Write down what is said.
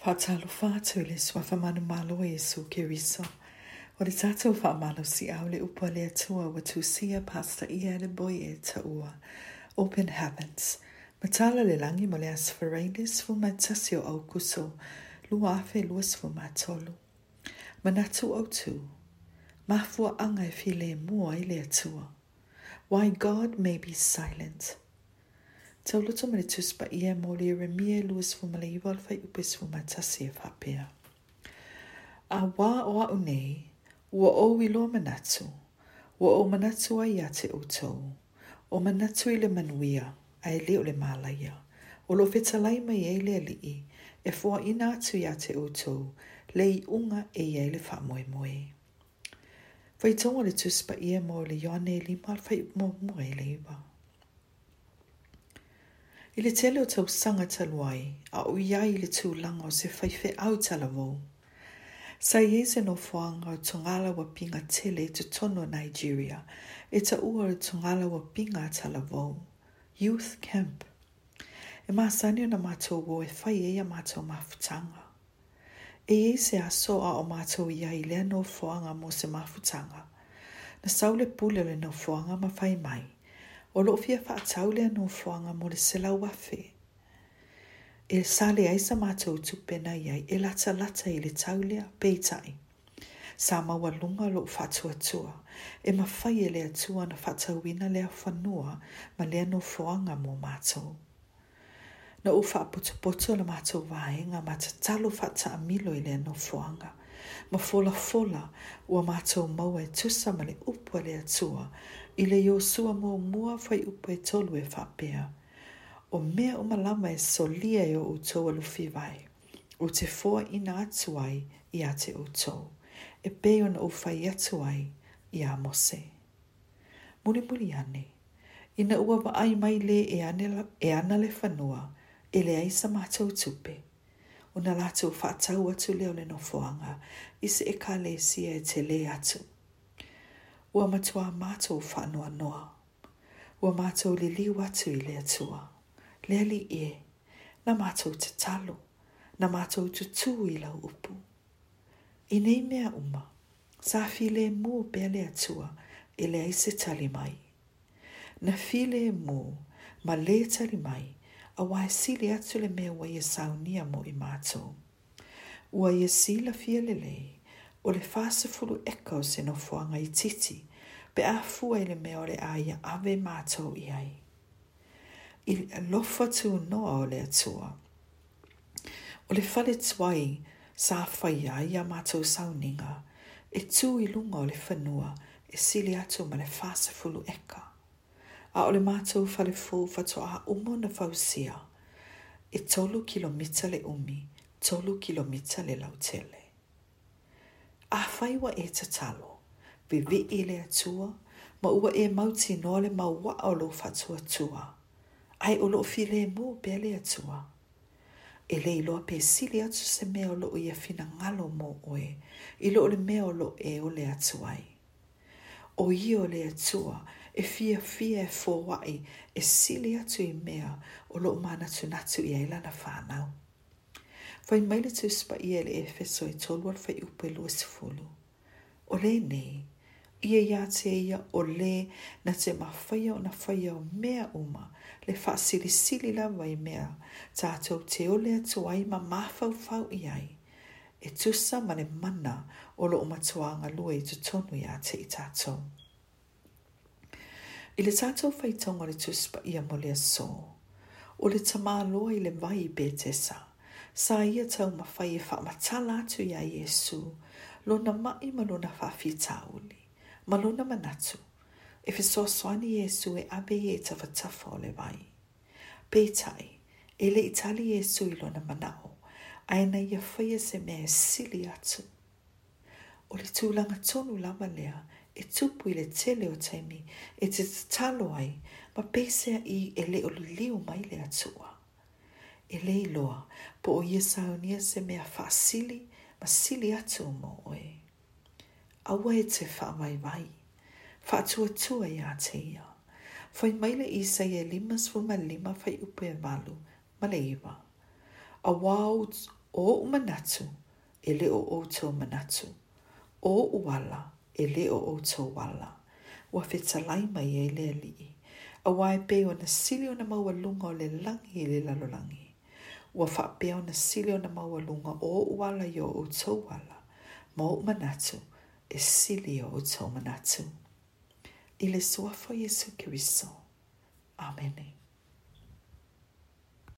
Whaatalofa atu le fa manu malo e Yesu Kiriso. O le tātou wha malo si au le upa le atua wa tūsia pasta ia le boi e taua. Open heavens. Matala le langi mo le asfareides fu ma tasio au kuso. lu afe luas fu ma matolu. Manatu au tu. Mafua anga e le mua i le atua. Why God may be silent. Tau luto mani tuspa ia mō lia remia luas fuma le iwa alfai upes fuma tasi e whapea. A wā o a unei, ua o wilo manatu, ua o manatu a ia te o o manatu i le manuia, a e leo le mālaia, o lo feta lai mai e le alii, e fua ina atu ia te o le i unga e ia le wha moe moe. Whaitonga le tuspa ia mō le yone li mālfai mō moe le iwa. Mo I le tele o tau sanga taluai, a o iai le tū langa o se faife au talavo. Sa iese no fuanga o tongala wa pinga tele te tono Nigeria, e ta ua o tongala wa pinga talavo. Youth Camp. E maa sanio na mato wo e fai e a mato mafutanga. E iese a soa o mato iai le no fuanga mo se mafutanga. Na saule pule le no fuanga ma fai mai o lo fia fa tau le no fanga mo le sela wafe. E sale ai sa mātou tu pena iai e lata lata i le tau lea peitai. Sa maua lunga lo fatua tua, e, e ma fai e lea tua na fatau ina lea whanua ma lea no fuanga mo mātou. Na ufa puto poto le mātou vāenga ma ta talo fata amilo i lea no fuanga. Ma fola fola ua mātou maua e tusa ma le upua lea tua i le Iosua mō mua whai upo e tolu e whapea. O mea o malama e solia e o utou alu whiwai. O te i ina atuai i a te utou. E peo na uwhai atuai i a mose. Muri muri ane. Ina ua wa ai mai le e, anela, e ana le whanua e le aisa mātou tupe. O na lātou whātau atu leo le no fuanga, i se e ka le sia e te le atu. Ua matua matou fa'anoanoa Ua matou liliu atu i le atua. le alii e, na matou tatalo na matou tutū i lau upu. I nei mea uma, sa filemū pea le atua e le se tali mai. Na filemū ma lē tali mai, auā e sili atu le mea ua ia e saunia mo i matou Ua ia e silafia fia o le fāse fulu eka o se nofuanga i titi, pe a fuai le mea o le aia ave mātou i ai. I lofa tū noa o le atua. O le fale tuai sa whaia i a mātou sauninga, e tū i lunga o le whanua e sili atu ma le fāse fulu eka. A o le mātou fale fū fato a umo na fausia, e tolu kilomita le umi, tolu kilomita le lautele a whaiwa e te talo. Vi vi i le atua, ma ua e mauti no le maua o lo fatua tua. Ai o lo fi le mu pe le atua. E le ilo pe sili atu se me o lo i a fina ngalo mo oe, i lo le me o lo e o le atuai. O i o le atua, e fia fia e fōwai, e sili atu i mea o lo mana tunatu i eilana whanau. Fai mai le tūs pa ia le efeso e tōluar fai upe lo e sifolo. O le nei, ia e ia te ia o le na te mawhaia o na whaia o mea uma le wha siri sili la wai mea ta atou te olea tuai ma mawhau fau i ai. E tūsa ma le mana o lo umatoa ngā lua i tutonu ia te i tātou. I le tātou whaitonga le tūs pa ia mo le aso, o le tamā loa i le vai i bētesa. Tātou sa ia tau mawhai e whaamatala atu ia Iesu, lona mai ma lona whawhita uli, ma lona manatu, e fe soa soani Iesu e abe e tawa tafa o le wai. Pei e le itali Iesu i lona manao, a ena ia whaia e se mea sili atu. O le tūlanga tonu lama lea, e tupu i le tele o teimi, e te tatalo ai, ma pesea i e le o liu mai le atua e leiloa po o iesaunia se mea whaasili ma sili atu o mo oe. Awa e te wha mai mai, wha atua tua ia te ia. Whai maile i sa e lima sfu ma lima whai upe e malu, ma le iwa. A wau o o manatu, e le o o to manatu. O uala, e le o o to wala. Wa whetta lai mai e le alii. A wai pe o na sili o na maua lunga o le langi e le lalolangi ua whapea o na sile o na maualunga o uala i o o tauala, ma o manatu e sile o o tau manatu. I le suafo Jesu Kiriso. Amen. Amen.